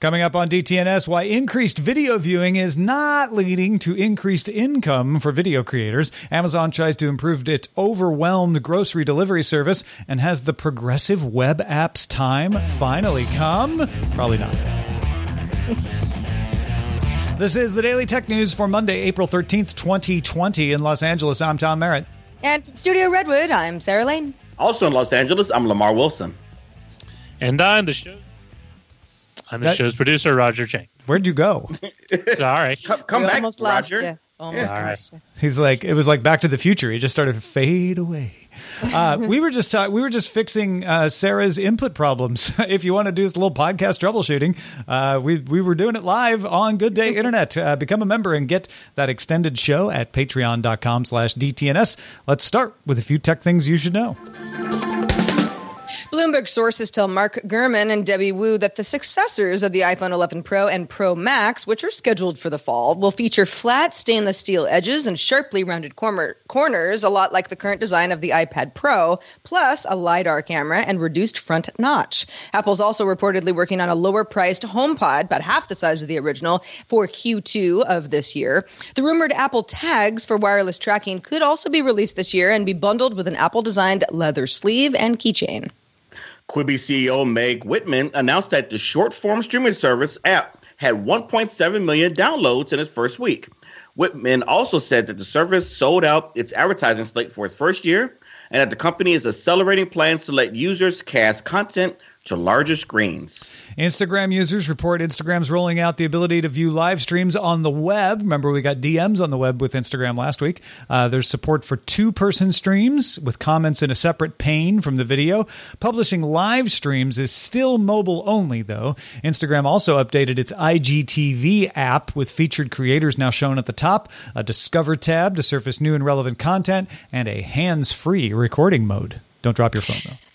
Coming up on DTNS, why increased video viewing is not leading to increased income for video creators. Amazon tries to improve its overwhelmed grocery delivery service and has the progressive web apps time finally come? Probably not. this is the Daily Tech News for Monday, April 13th, 2020 in Los Angeles. I'm Tom Merritt. And from Studio Redwood, I'm Sarah Lane. Also in Los Angeles, I'm Lamar Wilson. And I'm the show. I'm the That- show's producer, Roger Chang. Where'd you go? Sorry. Come, come back, almost lost Roger. you. Almost Yeah. lost you. He's like, it was like Back to the Future. He just started to fade away. Uh, we were just talk- we were just fixing uh, Sarah's input problems. if you want to do this little podcast troubleshooting, uh, we we were doing it live on Good Day Internet. Uh, become a member and get that extended show at Patreon.com/slash DTNS. Let's start with a few tech things you should know. Bloomberg sources tell Mark Gurman and Debbie Wu that the successors of the iPhone 11 Pro and Pro Max, which are scheduled for the fall, will feature flat stainless steel edges and sharply rounded corner- corners, a lot like the current design of the iPad Pro, plus a LiDAR camera and reduced front notch. Apple's also reportedly working on a lower priced HomePod, about half the size of the original, for Q2 of this year. The rumored Apple tags for wireless tracking could also be released this year and be bundled with an Apple designed leather sleeve and keychain. Quibi CEO Meg Whitman announced that the short form streaming service app had 1.7 million downloads in its first week. Whitman also said that the service sold out its advertising slate for its first year and that the company is accelerating plans to let users cast content to larger screens. Instagram users report Instagram's rolling out the ability to view live streams on the web. Remember, we got DMs on the web with Instagram last week. Uh, there's support for two person streams with comments in a separate pane from the video. Publishing live streams is still mobile only, though. Instagram also updated its IGTV app with featured creators now shown at the top, a Discover tab to surface new and relevant content, and a hands free recording mode. Don't drop your phone, though.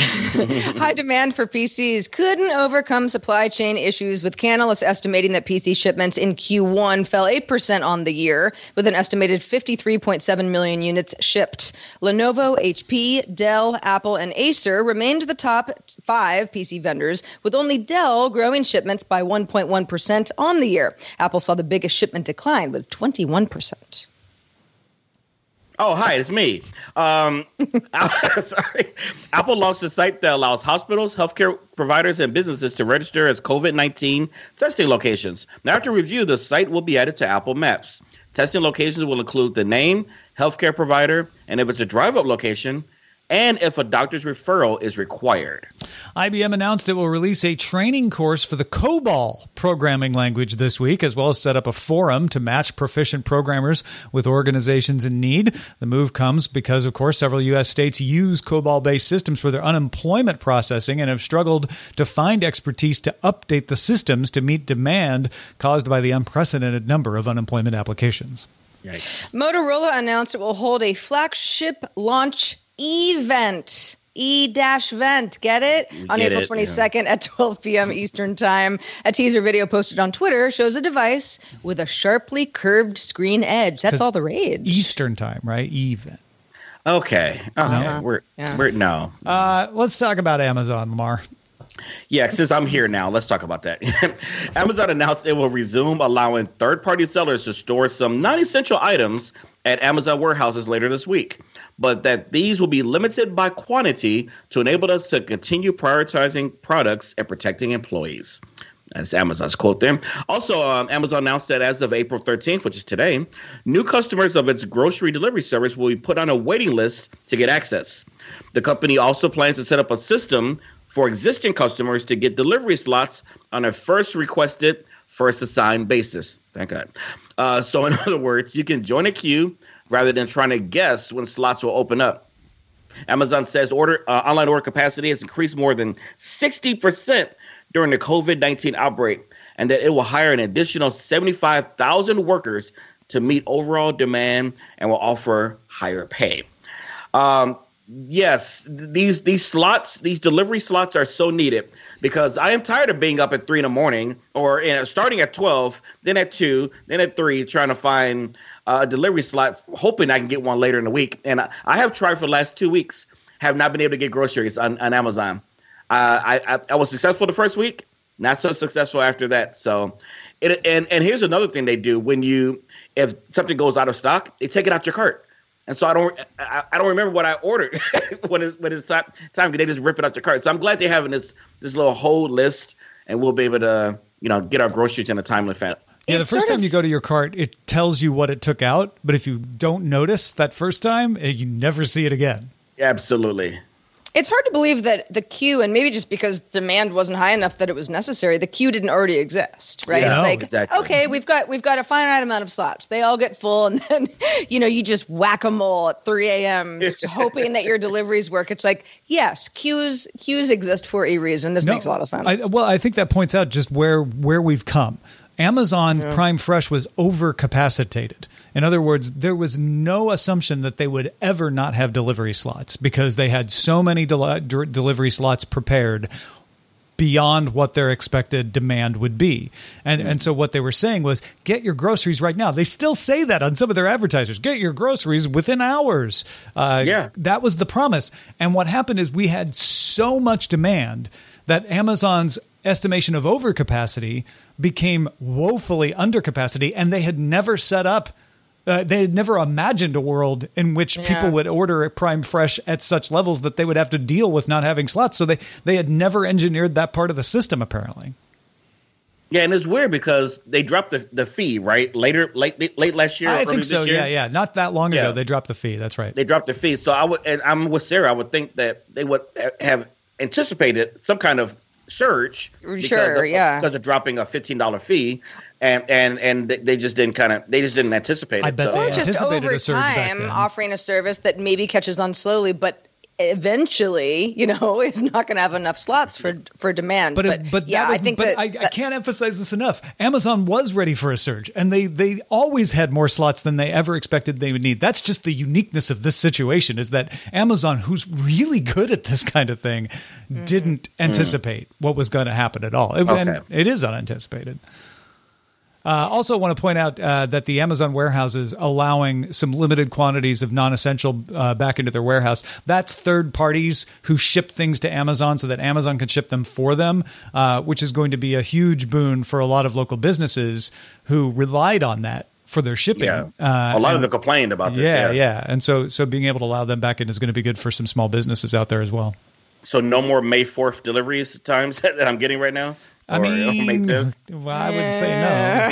High demand for PCs couldn't overcome supply chain issues, with Canalys estimating that PC shipments in Q1 fell 8% on the year, with an estimated 53.7 million units shipped. Lenovo, HP, Dell, Apple, and Acer remained the top five PC vendors, with only Dell growing shipments by 1.1% on the year. Apple saw the biggest shipment decline, with 21%. Oh, hi, it's me. Um, sorry. Apple launched a site that allows hospitals, healthcare providers, and businesses to register as COVID 19 testing locations. Now, after review, the site will be added to Apple Maps. Testing locations will include the name, healthcare provider, and if it's a drive up location, and if a doctor's referral is required. IBM announced it will release a training course for the COBOL programming language this week, as well as set up a forum to match proficient programmers with organizations in need. The move comes because, of course, several U.S. states use COBOL based systems for their unemployment processing and have struggled to find expertise to update the systems to meet demand caused by the unprecedented number of unemployment applications. Motorola announced it will hold a flagship launch event. E dash vent, get it? On get April it, 22nd at 12 p.m. Eastern Time. A teaser video posted on Twitter shows a device with a sharply curved screen edge. That's all the rage. Eastern time, right? Even. Okay. Okay. Uh-huh. We're Yeah. we're no. Uh, let's talk about Amazon, Lamar. Yeah, since I'm here now, let's talk about that. Amazon announced it will resume allowing third party sellers to store some non essential items at Amazon warehouses later this week, but that these will be limited by quantity to enable us to continue prioritizing products and protecting employees. That's Amazon's quote there. Also, um, Amazon announced that as of April 13th, which is today, new customers of its grocery delivery service will be put on a waiting list to get access. The company also plans to set up a system for existing customers to get delivery slots on a first requested, first assigned basis. Thank God. Uh, so, in other words, you can join a queue rather than trying to guess when slots will open up. Amazon says order uh, online order capacity has increased more than 60% during the COVID 19 outbreak, and that it will hire an additional 75,000 workers to meet overall demand and will offer higher pay. Um, yes, these these slots, these delivery slots are so needed because I am tired of being up at three in the morning or you know, starting at twelve, then at two, then at three, trying to find a delivery slot, hoping I can get one later in the week. And I, I have tried for the last two weeks, have not been able to get groceries on, on Amazon. Uh, I, I I was successful the first week, not so successful after that. So, it, and and here's another thing they do when you if something goes out of stock, they take it out your cart. And so I don't I, I don't remember what I ordered when it's when it's time time they just rip it out your cart. So I'm glad they're having this this little hold list, and we'll be able to you know get our groceries in a timely fashion. Yeah, the It's first time of- you go to your cart, it tells you what it took out, but if you don't notice that first time, eh, you never see it again. Absolutely. It's hard to believe that the queue, and maybe just because demand wasn't high enough that it was necessary, the queue didn't already exist, right? Yeah, it's like, exactly. okay, we've got we've got a finite amount of slots. They all get full, and then you know you just whack them all at 3 a.m. just hoping that your deliveries work. It's like, yes, queues queues exist for a reason. This makes a lot of sense. I, well, I think that points out just where where we've come. Amazon Prime Fresh was overcapacitated. In other words, there was no assumption that they would ever not have delivery slots because they had so many del- delivery slots prepared beyond what their expected demand would be. And and so what they were saying was get your groceries right now. They still say that on some of their advertisers. Get your groceries within hours. Uh, Yeah. that was the promise. And what happened is we had so much demand that Amazon's estimation of overcapacity became woefully under capacity, and they had never set up. Uh, they had never imagined a world in which people would order a Prime Fresh at such levels that they would have to deal with not having slots. So they they had never engineered that part of the system. Apparently, Yeah, and it's weird because they dropped the, the fee right later, late late, late last year. I early think this so. year. Yeah, yeah. Not that long Yeah. ago, they dropped the fee. That's right. they dropped the fee. So I would, and I'm with Sarah. I would think that they would have anticipated some kind of surge. because Sure, of, yeah. because of dropping a fifteen dollar fee, and and and they just didn't kind of they just didn't anticipate it. I bet So- they or just anticipated over a surge back time then. offering a service that maybe catches on slowly, but eventually, you know, is not going to have enough slots for for demand. But But, it, but yeah, that was, I think but that, I, I can't emphasize this enough. Amazon was ready for a surge, and they they always had more slots than they ever expected they would need. That's just the uniqueness of this situation is that Amazon, who's really good at this kind of thing, Mm-hmm. didn't anticipate what was going to happen at all. It- and Okay. it is unanticipated. Uh, also, want to point out uh, that the Amazon warehouses allowing some limited quantities of non-essential uh, back into their warehouse. That's third parties who ship things to Amazon so that Amazon can ship them for them, uh, which is going to be a huge boon for a lot of local businesses who relied on that for their shipping. yeah, Uh, a lot of them complained about this. yeah, Yeah, yeah, and so so being able to allow them back in is going to be good for some small businesses out there as well. So no more May fourth deliveries times that I'm getting right now. I Or- or May mean, well, I wouldn't say no.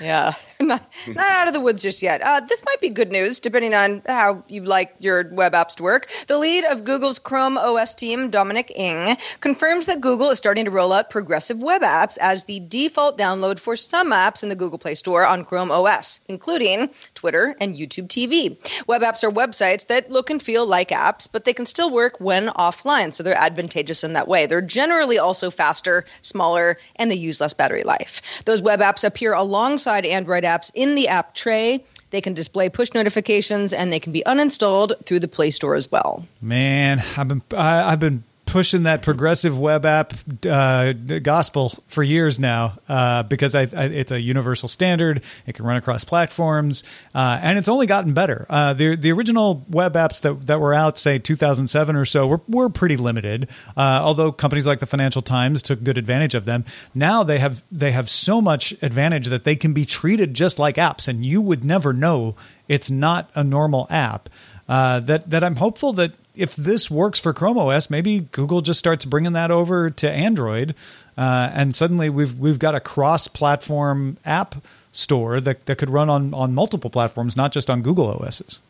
yeah, mm, not, not out of the woods just yet. Uh, this might be good news, depending on how you like your web apps to work. The lead of Google's Chrome OS team, Dominic Ing, confirms that Google is starting to roll out progressive web apps as the default download for some apps in the Google Play Store on Chrome OS, including Twitter and YouTube TV. Web apps are websites that look and feel like apps, but they can still work when offline, so they're advantageous in that way. They're generally also faster, smaller, and they use less battery life. Those web apps appear alongside Android apps in the app tray. They can display push notifications and they can be uninstalled through the Play Store as well. Man, I've been I, I've been pushing that progressive web app uh, gospel for years now uh, because I, I, it's a universal standard. It can run across platforms, uh, and it's only gotten better. Uh, the the original web apps that, that were out, say 2007 or so, were, were pretty limited. Uh, although companies like the Financial Times took good advantage of them. Now they have they have so much advantage that they can be treated just like apps, and you would never know it's not a normal app. Uh, that that I'm hopeful that if this works for Chrome OS, maybe Google just starts bringing that over to Android, uh, and suddenly we've we've got a cross-platform app store that, that could run on on multiple platforms, not just on Google OSs.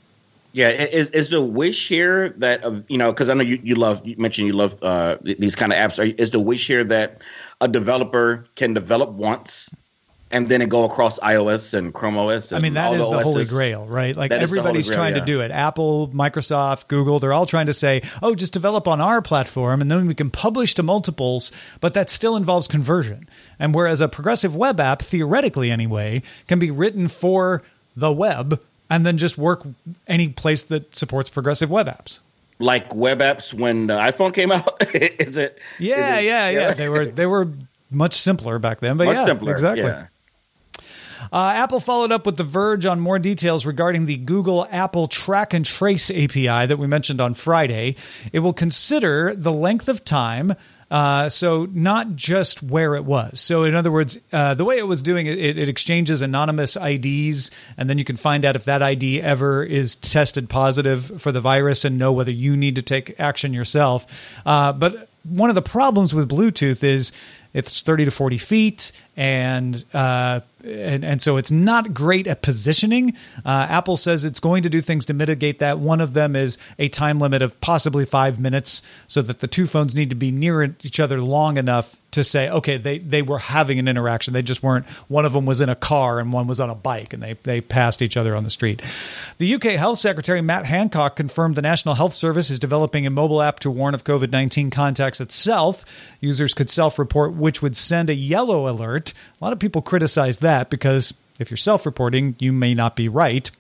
Yeah, is is the wish here that uh, you know? Because I know you, you love you mentioned you love uh, these kind of apps. Are, is the wish here that a developer can develop once and then it go across iOS and Chrome OS. And I mean, that is the, the holy grail, right? Like everybody's grail, trying yeah. to do it. Apple, Microsoft, Google, they're all trying to say, oh, just develop on our platform and then we can publish to multiples, but that still involves conversion. And whereas a progressive web app, theoretically anyway, can be written for the web and then just work any place that supports progressive web apps like web apps when the iPhone came out? is it? Yeah, is it, yeah, yeah, yeah. They were they were much simpler back then, but much yeah, simpler, exactly. Yeah. Uh, Apple followed up with The Verge on more details regarding the Google Apple Track and Trace API that we mentioned on Friday. It will consider the length of time. Uh, so not just where it was. So in other words, uh, the way it was doing it, it, exchanges anonymous IDs, and then you can find out if that ID ever is tested positive for the virus and know whether you need to take action yourself. Uh, but one of the problems with Bluetooth is it's 30 to 40 feet and uh, and, and so it's not great at positioning. Uh, Apple says it's going to do things to mitigate that. One of them is a time limit of possibly five minutes, so that the two phones need to be near each other long enough to say, okay, they they were having an interaction. They just weren't. One of them was in a car and one was on a bike, and they they passed each other on the street. The UK Health Secretary Matt Hancock confirmed the National Health Service is developing a mobile app to warn of COVID nineteen contacts itself. Users could self report, which would send a yellow alert. A lot of people criticize that because if you're self reporting, you may not be right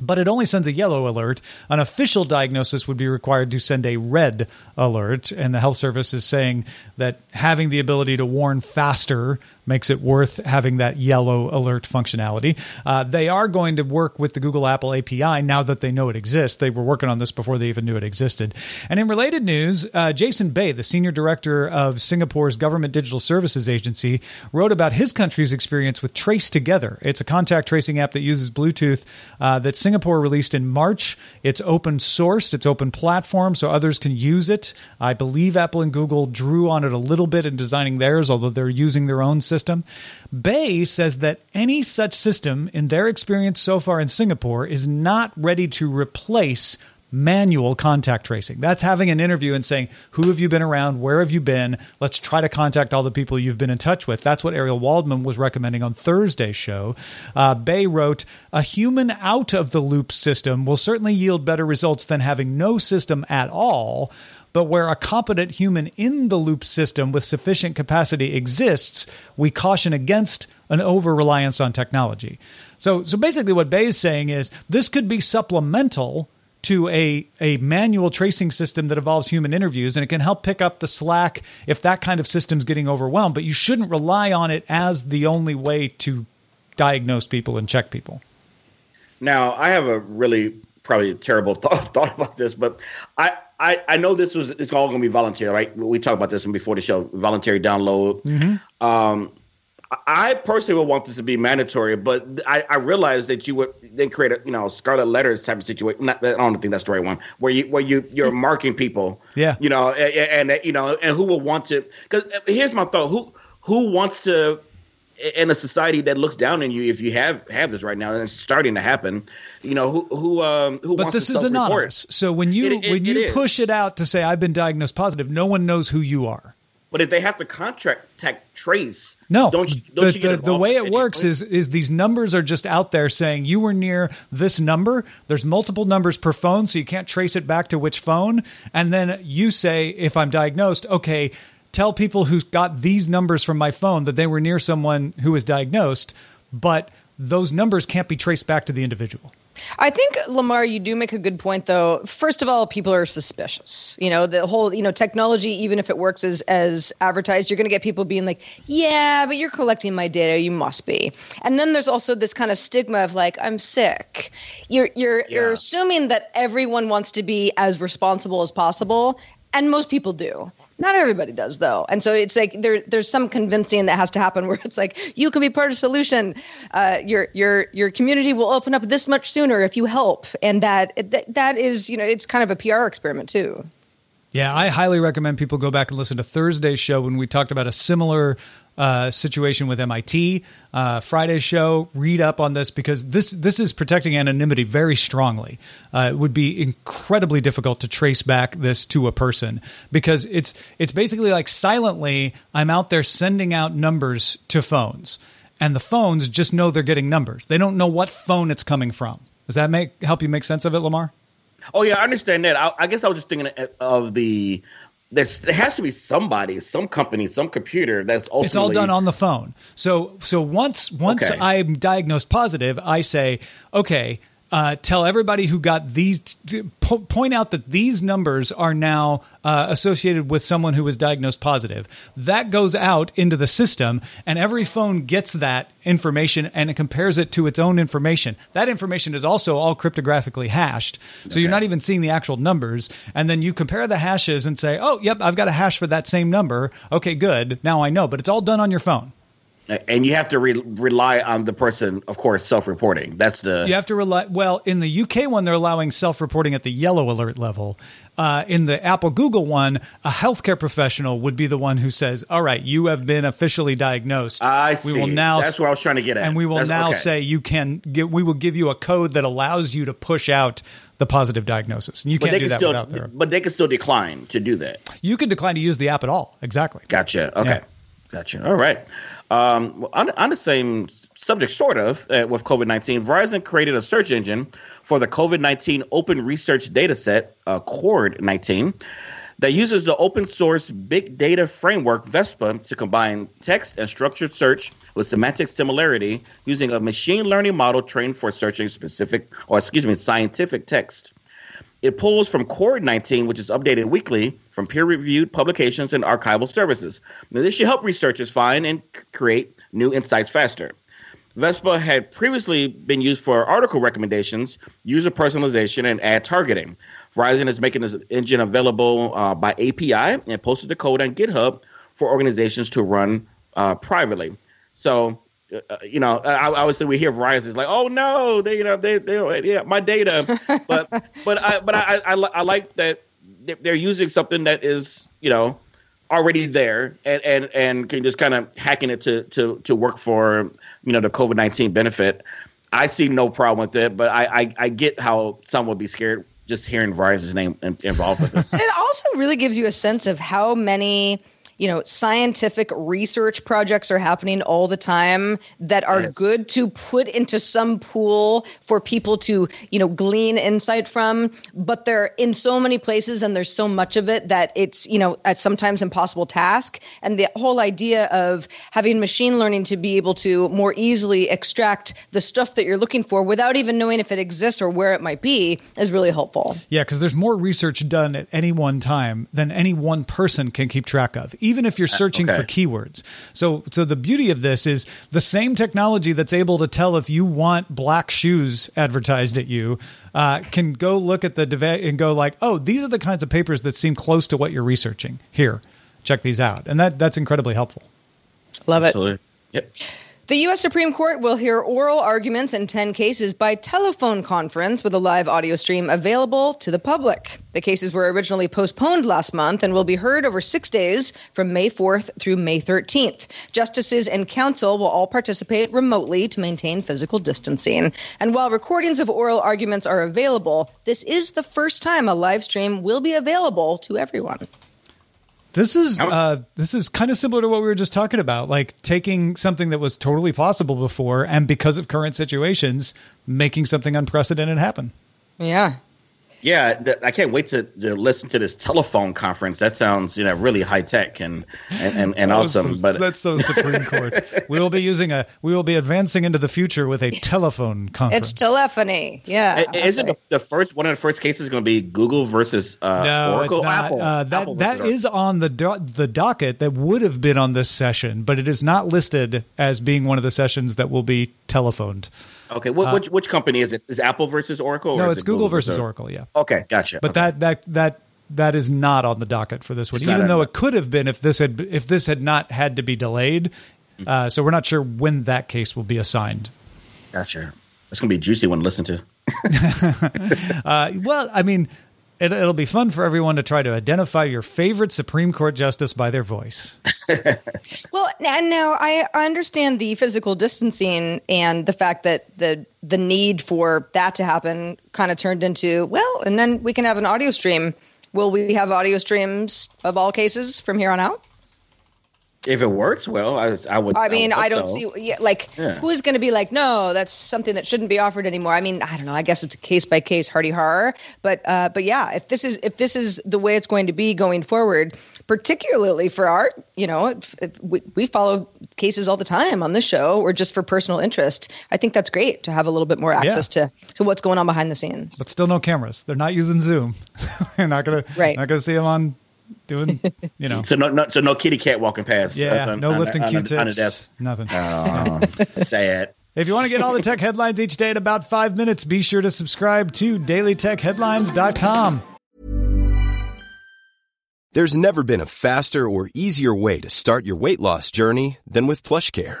but it only sends a yellow alert. An official diagnosis would be required to send a red alert. And the health service is saying that having the ability to warn faster makes it worth having that yellow alert functionality. Uh, they are going to work with the Google Apple API now that they know it exists. They were working on this before they even knew it existed. And in related news, uh, Jason Bay, the senior director of Singapore's Government Digital Services Agency, wrote about his country's experience with Trace Together. It's a contact tracing app that uses Bluetooth uh, that's Singapore released in March. It's open sourced, it's open platform, so others can use it. I believe Apple and Google drew on it a little bit in designing theirs, although they're using their own system. Bay says that any such system, in their experience so far in Singapore, is not ready to replace manual contact tracing. That's having an interview and saying, Who have you been around? Where have you been? Let's try to contact all the people you've been in touch with. That's what Ariel Waldman was recommending on Thursday's show. Uh, Bay wrote, A human out of the loop system will certainly yield better results than having no system at all. But where a competent human in the loop system with sufficient capacity exists, we caution against an over reliance on technology. So, so basically, what Bay is saying is this could be supplemental to a, a manual tracing system that involves human interviews and it can help pick up the slack if that kind of system's getting overwhelmed. But you shouldn't rely on it as the only way to diagnose people and check people. Now, I have a really probably terrible thought, thought about this, but I, I, I know this was it's all going to be voluntary, right? We talked about this before the show, voluntary download. Mm-hmm. Um, I personally would want this to be mandatory, but I, I realized that you would then create a you know scarlet letters type of situation. Not, I don't think that's the right one. Where you where you you're marking people. Yeah. You know, and, and you know, and who will want to? Because uh, here's my thought: who who wants to in a society that looks down on you if you have have this right now and it's starting to happen. You know who who um who but this is anonymous. So when you it, it, when you push it out to say i've been diagnosed positive no one knows who you are. But if they have to contract tech trace, no, don't you, don't the, the, the way it? works is is these numbers are just out there saying you were near this number. There's multiple numbers per phone, so you can't trace it back to which phone. And then you say, if I'm diagnosed, okay, tell people who got these numbers from my phone that they were near someone who was diagnosed, but those numbers can't be traced back to the individual. I think Lamar, you do make a good point, though. First of all, people are suspicious. You know, the whole you know technology, even if it works as as advertised, you're going to get people being like, "Yeah, but you're collecting my data. You must be." And then there's also this kind of stigma of like, "I'm sick." You're you're yeah. you're assuming that everyone wants to be as responsible as possible, and most people do. Not everybody does though, and so it's like there there's some convincing that has to happen where it's like you can be part of solution. Uh, your your your community will open up this much sooner if you help, and that that, that is you know it's kind of a PR experiment too. Yeah, I highly recommend people go back and listen to Thursday's show when we talked about a similar uh, situation with MIT. Uh, Friday's show, read up on this because this this is protecting anonymity very strongly. Uh, it would be incredibly difficult to trace back this to a person because it's it's basically like silently I'm out there sending out numbers to phones, and the phones just know they're getting numbers. They don't know what phone it's coming from. Does that make help you make sense of it, Lamar? Oh yeah, I understand that. I, I guess I was just thinking of the there's there has to be somebody, some company, some computer that's ultimately It's all done on the phone. So so once once okay. I'm diagnosed positive, I say, okay, uh, tell everybody who got these po- point out that these numbers are now uh, associated with someone who was diagnosed positive. That goes out into the system and every phone gets that information and it compares it to its own information. That information is also all cryptographically hashed. So okay. you're not even seeing the actual numbers. And then you compare the hashes and say oh yep i've got a hash for that same number. Okay good. Now i know. But it's all done on your phone and you have to re- rely on the person, of course, self-reporting. That's the you have to rely. Well, in the UK one, they're allowing self-reporting at the yellow alert level. Uh, in the Apple Google one, a healthcare professional would be the one who says, "All right, you have been officially diagnosed. I see. We will now. That's what I was trying to get at. And we will That's, now okay. say you can. Get, we will give you a code that allows you to push out." the positive diagnosis. And you can't do that still, without their. But they can still decline to do that. You can decline to use the app at all. Exactly. Gotcha. Okay. Yeah. Gotcha. All right. Um, on, on, the same subject, sort of, uh, with COVID 19, Verizon created a search engine for the COVID 19 open research dataset, uh, CORD 19, that uses the open source big data framework VESPA to combine text and structured search with semantic similarity using a machine learning model trained for searching specific, or excuse me, scientific text. It pulls from CORD 19, which is updated weekly from peer reviewed publications and archival services. Now, this should help researchers find and create new insights faster. Vespa had previously been used for article recommendations, user personalization, and ad targeting. Verizon is making this engine available uh, by API and posted the code on GitHub for organizations to run uh, privately. So uh, uh, you know, I, I would say we hear Verizon is like, oh no, they, you know, they, they, yeah, my data, but, but I, but I, I, I like that they're using something that is, you know, already there and, and, and can just kind of hacking it to, to, to work for, you know, the COVID 19 benefit. I see no problem with it, but I, I, I get how some would be scared just hearing Verizon's name involved with this. It also really gives you a sense of how many you know, scientific research projects are happening all the time that are yes. good to put into some pool for people to, you know, glean insight from. But they're in so many places and there's so much of it that it's, you know, a sometimes impossible task. And the whole idea of having machine learning to be able to more easily extract the stuff that you're looking for without even knowing if it exists or where it might be is really helpful. Yeah, because there's more research done at any one time than any one person can keep track of even if you're uh, searching okay. for keywords. So, so the beauty of this is the same technology that's able to tell if you want black shoes advertised at you uh, can go look at the dev- and go like, oh, these are the kinds of papers that seem close to what you're researching. Here, check these out, and that that's incredibly helpful. Love it. Absolutely. Yep. The U.S. Supreme Court will hear oral arguments in 10 cases by telephone conference with a live audio stream available to the public. The cases were originally postponed last month and will be heard over six days from May 4th through May 13th. Justices and counsel will all participate remotely to maintain physical distancing. And while recordings of oral arguments are available, this is the first time a live stream will be available to everyone. This is uh, this is kind of similar to what we were just talking about, like taking something that was totally possible before, and because of current situations, making something unprecedented happen. Yeah. Yeah, th- I can't wait to, to listen to this telephone conference. That sounds, you know, really high tech and and, and, and awesome. so- but that's so Supreme Court. we will be using a. We will be advancing into the future with a telephone conference. It's telephony. Yeah. i- isn't the, the first one of the first cases going to be Google versus uh, no, Oracle? it's not. Apple. Uh, that Apple that versus is on the do- the docket that would have been on this session, but it is not listed as being one of the sessions that will be telephoned. Okay. Wh- which which company is it? Is Apple versus Oracle? or Uh, No, it's it Google versus versus- Oracle. Yeah. Okay, gotcha. But Okay. that that that that is not on the docket for this one, It's even though it could have been if this had if this had not had to be delayed. Mm-hmm. Uh, so we're not sure when that case will be assigned. gotcha. It's going to be a juicy one to listen to. Uh, well, I mean, it, it'll be fun for everyone to try to identify your favorite Supreme Court justice by their voice. Well, and now I understand the physical distancing and the fact that the the need for that to happen kind of turned into well, and then we can have an audio stream. Will we have audio streams of all cases from here on out? If it works well, I, I would. I mean, would I don't so. see yeah, like Yeah. who's going to be like, no, that's something that shouldn't be offered anymore. I mean, I don't know. I guess it's a case by case, hardy horror. But uh, but yeah, if this is if this is the way it's going to be going forward, particularly for art, you know, if, if we, we follow cases all the time on this show, or just for personal interest. I think that's great to have a little bit more access to to what's going on behind the scenes. But still, no cameras. They're not using Zoom. They're not gonna Right. not gonna see them on doing you know. So no, no, so no kitty cat walking past. Yeah, on- no on- lifting on, Q-tips. on a desk. Nothing. Oh, sad. If you want to get all the tech headlines each day in about five minutes, be sure to subscribe to dailytechheadlines.com. There's never been a faster or easier way to start your weight loss journey than with PlushCare.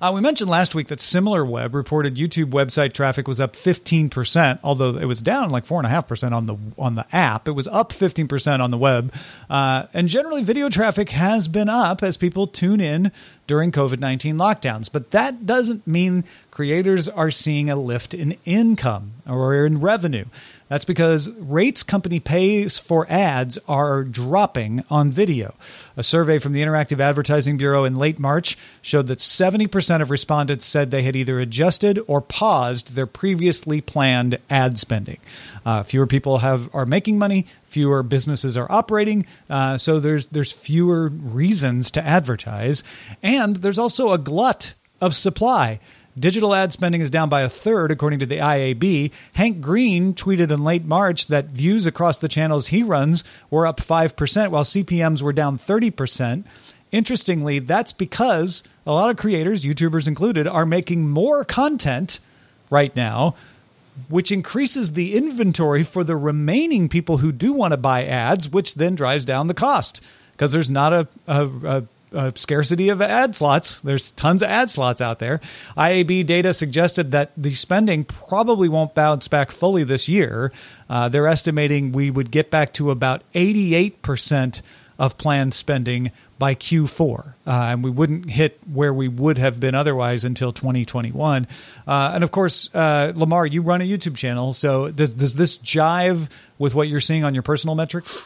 Uh, we mentioned last week that SimilarWeb reported YouTube website traffic was up 15%, although it was down like 4.5% on the on the app. It was up 15% on the web. Uh, and generally, video traffic has been up as people tune in during COVID 19 lockdowns. But that doesn't mean creators are seeing a lift in income or in revenue. That's because rates company pays for ads are dropping on video. A survey from the Interactive Advertising Bureau in late March showed that 70% of respondents said they had either adjusted or paused their previously planned ad spending. Uh, fewer people have are making money, fewer businesses are operating, uh, so there's there's fewer reasons to advertise, and there's also a glut of supply. Digital ad spending is down by a third, according to the IAB. Hank Green tweeted in late March that views across the channels he runs were up 5%, while CPMs were down 30%. Interestingly, that's because a lot of creators, YouTubers included, are making more content right now, which increases the inventory for the remaining people who do want to buy ads, which then drives down the cost because there's not a, a, a a scarcity of ad slots. There's tons of ad slots out there. IAB data suggested that the spending probably won't bounce back fully this year. Uh, they're estimating we would get back to about 88% of planned spending by Q4. Uh, and we wouldn't hit where we would have been otherwise until 2021. Uh, and of course, uh, Lamar, you run a YouTube channel. So does, does this jive with what you're seeing on your personal metrics?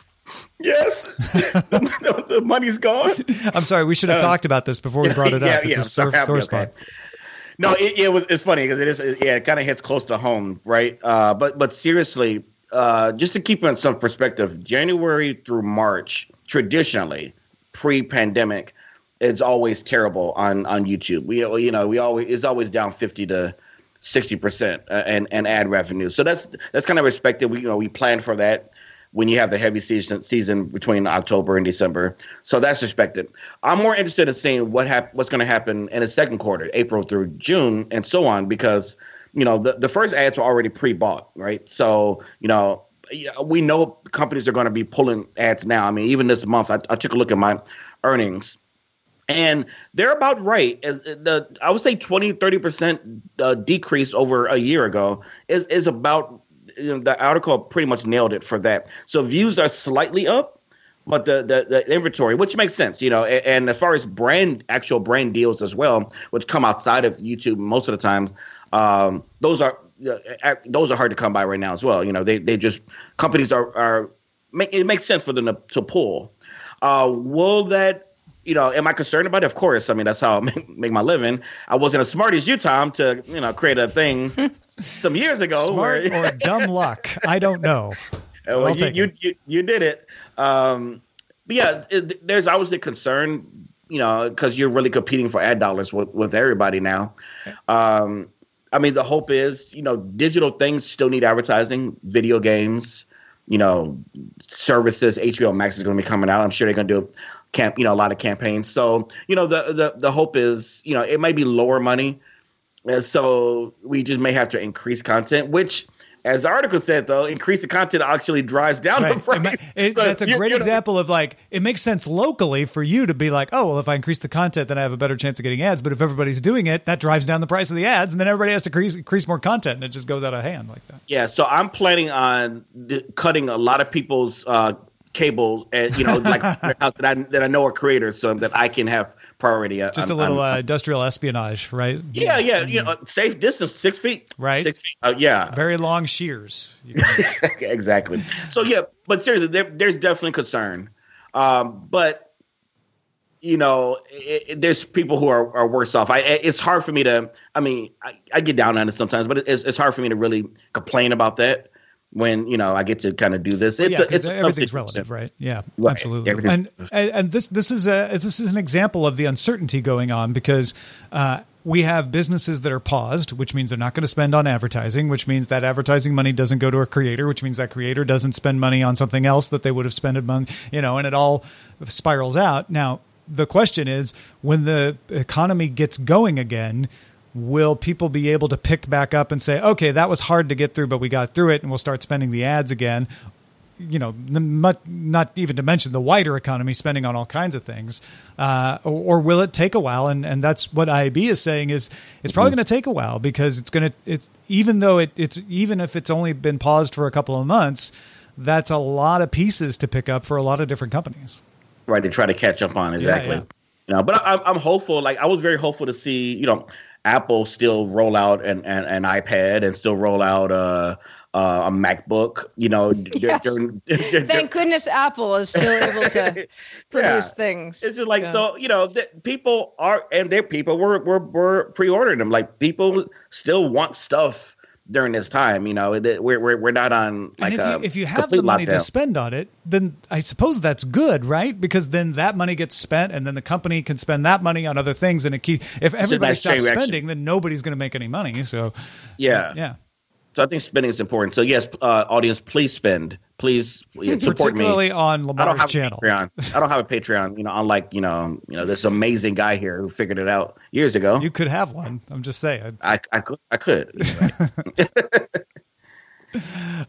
Yes, the, the, money's gone. I'm sorry, we should have uh, talked about this before we brought it up. Yeah, it's yeah, a sore, spot. No, it, it, was it's funny because it is yeah, it kind of hits close to home, right? Uh, but but seriously, uh, just to keep it in some perspective, January through March traditionally pre-pandemic is always terrible on on YouTube. We you know we always is always down fifty to sixty percent uh, and and ad revenue. So that's that's kind of respected. We you know we plan for that when you have the heavy season season between October and December. So that's respected. I'm more interested in seeing what hap- what's going to happen in the second quarter, April through June, and so on, because you know the the first ads are already pre-bought, right? So you know we know companies are going to be pulling ads now. I mean, even this month, I, I took a look at my earnings and they're about right. Uh, the I would say 20, 30 percent uh, decrease over a year ago is is about you know, the article pretty much nailed it for that. So views are slightly up, but the, the, the inventory, which makes sense, you know, and, and, as far as brand actual brand deals as well, which come outside of YouTube most of the time, um, those are uh, those are hard to come by right now as well. You know, they they just companies are are make it makes sense for them to, to pull. Uh, will that you know, am I concerned about it? Of course. I mean, that's how I make, my living. I wasn't as smart as you, Tom, to you know create a thing some years ago. Smart where, or dumb luck? I don't know. well, you, you, you, you did it. Um, but yeah, it, there's always a concern, you know, because you're really competing for ad dollars with with everybody now. Um, I mean, the hope is, you know, digital things still need advertising, video games, you know, services. HBO Max is going to be coming out. I'm sure they're going to do camp, you know, a lot of campaigns. So, you know, the the the hope is, you know, it might be lower money. And so we just may have to increase content, which as the article said, though, increase the content actually drives down right. the price. It, so that's a great example of like it makes sense locally for you to be like, oh, well, if I increase the content, then I have a better chance of getting ads. But if everybody's doing it, that drives down the price of the ads, and then everybody has to increase, increase more content, and it just goes out of hand like that. Yeah, so I'm planning on cutting a lot of people's uh, cable and you know like that I that I know are creators, so that I can have priority. Just a little uh, industrial espionage, right? Yeah, yeah, you know, safe distance, six feet, right? Six feet. Uh, yeah, very long shears. exactly. So yeah, but seriously, there, there's definitely concern, um, but you know, it, it, there's people who are, are worse off. I, it's hard for me to. I mean, I, I get down on it sometimes, but it's, it's hard for me to really complain about that when you know I get to kind of do this. It's, yeah, a, it's everything's relative, right? Yeah, right. absolutely. And and this this is a this is an example of the uncertainty going on because. Uh, we have businesses that are paused, which means they're not going to spend on advertising, which means that advertising money doesn't go to a creator, which means that creator doesn't spend money on something else that they would have spent money, you know, and it all spirals out. Now, the question is when the economy gets going again, will people be able to pick back up and say, okay, that was hard to get through, but we got through it and we'll start spending the ads again? You know, not even to mention the wider economy spending on all kinds of things, uh, or, or, will it take a while? And and that's what IAB is saying is it's probably mm-hmm. going to take a while because it's going to it's even though it, it's even if it's only been paused for a couple of months, that's a lot of pieces to pick up for a lot of different companies. Right to try to catch up on exactly. Yeah, yeah. You know, but I, I'm hopeful. Like I was very hopeful to see you know Apple still roll out an, an, an iPad and still roll out uh, uh, a MacBook. You know, yes. they're, they're, thank goodness Apple is still able to produce yeah. things. It's just like yeah. so, you know, people are and their people were were were pre-ordering them. Like people still want stuff during this time. You know, we're we're, we're not on like and if you, if you have the money lockdown. to spend on it, then I suppose that's good, right? Because then that money gets spent, and then the company can spend that money on other things, and it keeps. If everybody stops spending, then nobody's going to make any money. So, yeah, yeah. So I think spending is important. So yes, uh, audience, please spend. Please support particularly me. on Lamar's channel. Patreon. I don't have a Patreon. You know, unlike you know, you know, this amazing guy here who figured it out years ago. You could have one. I'm just saying. I I could I could.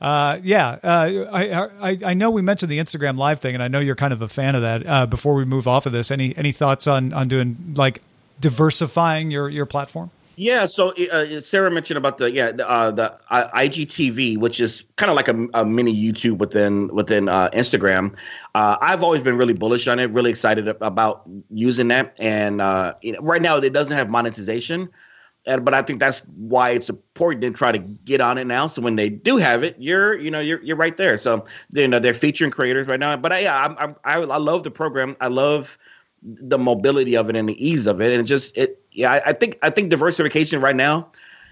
Uh, yeah, uh, I, I I know we mentioned the Instagram live thing, and I know you're kind of a fan of that. Uh, before we move off of this, any any thoughts on on doing like diversifying your your platform? Yeah, so uh, Sarah mentioned about the yeah the, uh, the uh, IGTV, which is kind of like a, a, mini YouTube within within uh, Instagram. Uh, I've always been really bullish on it, really excited about using that, and uh, right now it doesn't have monetization, but I think that's why it's important to try to get on it now. So when they do have it, you're you know you're you're right there. So you know they're featuring creators right now, but I, yeah, I, I I love the program. I love the mobility of it and the ease of it, and it just it yeah, I, I, think I think diversification right now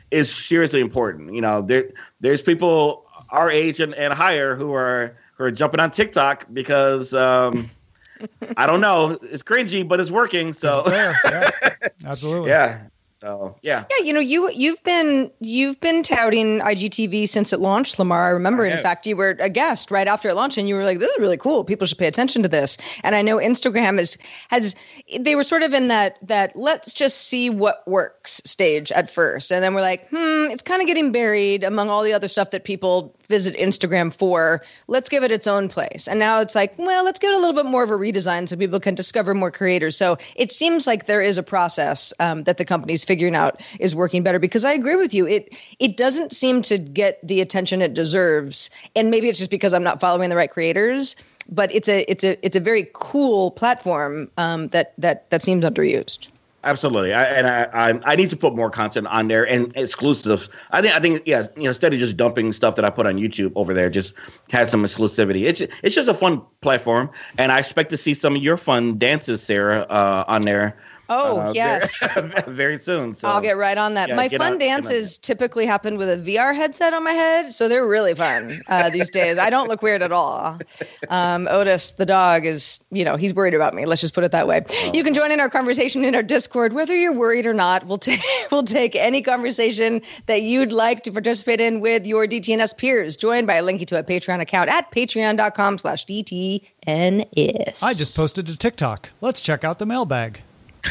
is seriously important. You know, there there's people our age and, and higher who are who are jumping on TikTok because um, I don't know, it's cringy, but it's working. So it's yeah, absolutely, yeah. So yeah, yeah. You know, you you've been you've been touting IGTV since it launched, Lamar. I remember, I in fact, you were a guest right after it launched, and you were like, "This is really cool. People should pay attention to this." And I know Instagram is has they were sort of in that that let's just see what works stage at first, and then we're like, hmm, it's kind of getting buried among all the other stuff that people visit Instagram for. Let's give it its own place. And now it's like, well, let's give it a little bit more of a redesign so people can discover more creators. So it seems like there is a process um, that the company's figuring figuring out is working better because I agree with you. It it doesn't seem to get the attention it deserves, and maybe it's just because I'm not following the right creators. But it's a it's a it's a very cool platform um, that that that seems underused. Absolutely, I, and I, I, I need to put more content on there and exclusives. I think I think yeah, you know, instead of just dumping stuff that I put on YouTube over there, just has some exclusivity. It's it's just a fun platform, and I expect to see some of your fun dances, Sarah, uh, on there Oh uh, yes, very, very, soon. So I'll get right on that. Yeah, my fun on, dances typically happen with a VR headset on my head, so they're really fun uh, these days. I don't look weird at all. Um, Otis, the dog, is you know he's worried about me. Let's just put it that way. Oh. You can join in our conversation in our Discord, whether you're worried or not. We'll take we'll take any conversation that you'd like to participate in with your DTNS peers. Join by a linking to a Patreon account at patreon.com/slash DTNS. I just posted to TikTok. Let's check out the mailbag.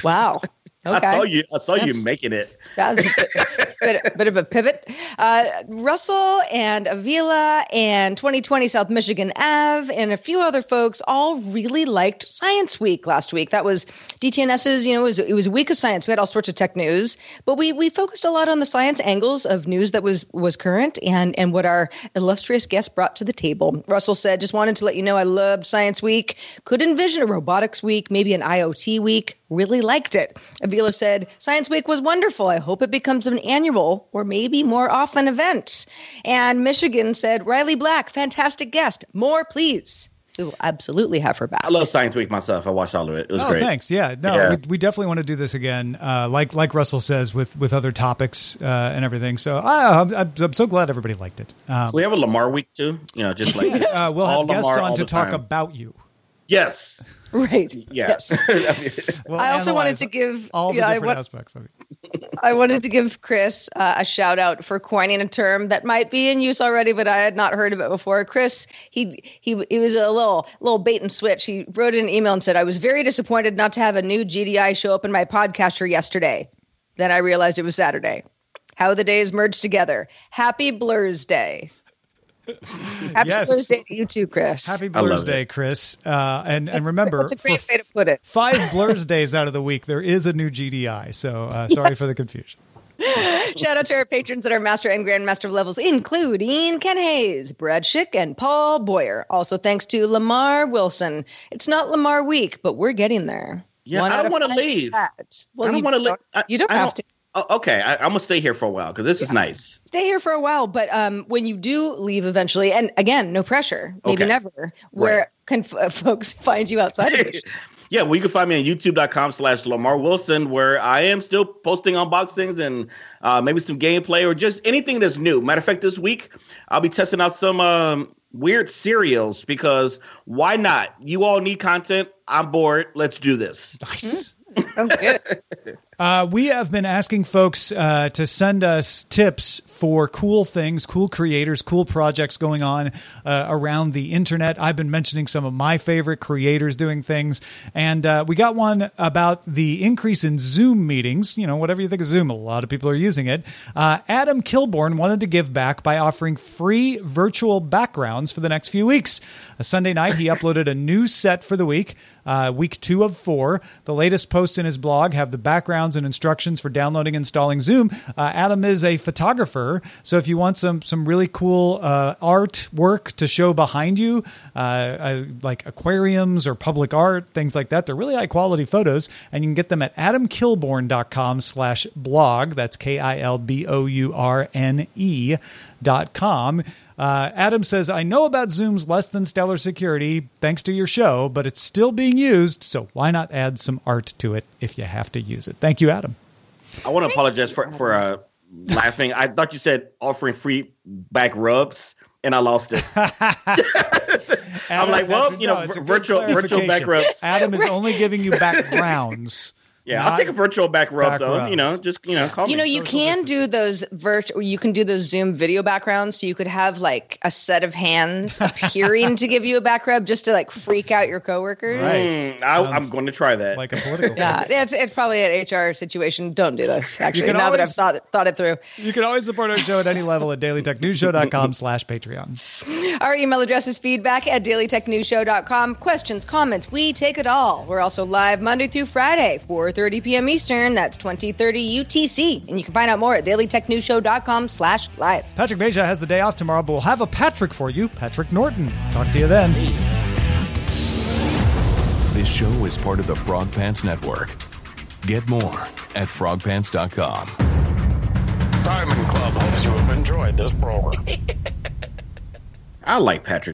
Wow. Okay. I saw you. I saw That's, you making it. That's a bit, bit, bit of a pivot. Uh, Russell and Avila and 2020 South Michigan Ave and a few other folks all really liked Science Week last week. That was DTNS's. You know, it was, it was a week of science. We had all sorts of tech news, but we we focused a lot on the science angles of news that was was current and and what our illustrious guests brought to the table. Russell said, "Just wanted to let you know I loved Science Week. Could envision a robotics week, maybe an IoT week. Really liked it." Avila said, Science Week was wonderful. I hope it becomes an annual or maybe more often event. And Michigan said, Riley Black, fantastic guest. More, please. We will absolutely have her back. I love Science Week myself. I watched all of it. It was oh, great. thanks. Yeah, no, yeah. We, we, definitely want to do this again. Uh, like like Russell says, with with other topics uh, and everything. So I, I'm, I'm, so glad everybody liked it. Um, we have a Lamar week too. You know, just like uh, we'll have guests Lamar on to talk time. about you. Yes. Right. Yeah. Yes. well, I also wanted to give all the yeah, different I, aspects of it. I wanted to give Chris uh, a shout out for coining a term that might be in use already, but I had not heard of it before. Chris, he he he was a little little bait and switch. He wrote an email and said, "I was very disappointed not to have a new GDI show up in my podcaster yesterday. Then I realized it was Saturday. How the days merged together. Happy Blur's Day." Happy yes. Thursday to you too, Chris. Happy Blur's Day, Chris. Uh, and and remember, that's a great way to put it. five Blur's days out of the week, there is a new GDI. So uh, sorry yes. for the confusion. Shout out to our patrons that are Master and Grandmaster levels, including Ken Hayes, Brad Schick, and Paul Boyer. Also, thanks to Lamar Wilson. It's not Lamar week, but we're getting there. Yeah, One I don't want to leave. Well, I don't want to leave. You don't have to. Oh, okay, I, am gonna stay here for a while because this yeah. is nice. Stay here for a while, but um, when you do leave eventually, and again, no pressure, maybe okay. never. Where right. can f- uh, folks find you outside of the Yeah, well, you can find me on youtube.com slash Lamar Wilson, where I am still posting unboxings and uh, maybe some gameplay or just anything that's new. Matter of fact, this week I'll be testing out some um, weird cereals because why not? You all need content. I'm bored. Let's do this. Nice. Uh, we have been asking folks uh, to send us tips for cool things, cool creators, cool projects going on uh, around the internet. I've been mentioning some of my favorite creators doing things, and uh, we got one about the increase in Zoom meetings. You know, whatever you think of Zoom, a lot of people are using it. Uh, Adam Kilbourne wanted to give back by offering free virtual backgrounds for the next few weeks. A Sunday night, he uploaded a new set for the week, uh, week two of four. The latest posts his blog have the backgrounds and instructions for downloading and installing Zoom. Uh, Adam is a photographer, so if you want some some really cool uh, artwork to show behind you, uh, uh, like aquariums or public art, things like that, they're really high quality photos, and you can get them at adamkilbourne.com slash blog. That's K I L B O U R N E dot com. Uh, Adam says, I know about Zoom's less than stellar security thanks to your show, but it's still being used, so why not add some art to it if you have to use it? Thank you, Adam. I want to apologize for for uh, laughing. I thought you said offering free back rubs, and I lost it. I'm like, well, you know, good virtual virtual back rubs. Adam is only giving you backgrounds. Yeah, I'll take a virtual back rub back though. rubs. You know, just you know, call You me. know, you can do those virtual. You can do those Zoom video backgrounds, so you could have like a set of hands appearing to give you a back rub, just to like freak out your coworkers. Right. Mm, I, I'm going to try that. like a political. Yeah, it's it's probably an HR situation. Don't do this. Actually, can now that I've thought it, thought it through. You can always support our show at any level at dailytechnewsshow.com slash Patreon. Our email address is feedback at dailytechnewsshow.com. Questions, comments, we take it all. We're also live Monday through Friday, 4.30 p.m. Eastern. That's 2030 UTC. And you can find out more at dailytechnewsshow.com slash live. Patrick Beja has the day off tomorrow, but we'll have a Patrick for you, Patrick Norton. Talk to you then. This show is part of the Frog Pants Network. Get more at frogpants.com. Diamond Club hopes you have enjoyed this program. I like Patrick.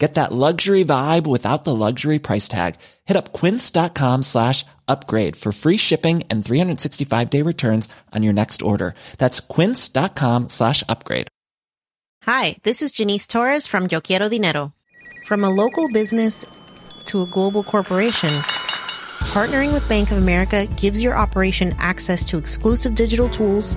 Get that luxury vibe without the luxury price tag. Hit up quince.com slash upgrade for free shipping and 365 day returns on your next order. That's quince.com slash upgrade. Hi, this is Jannese Torres from Yo Quiero Dinero. From a local business to a global corporation, partnering with Bank of America gives your operation access to exclusive digital tools,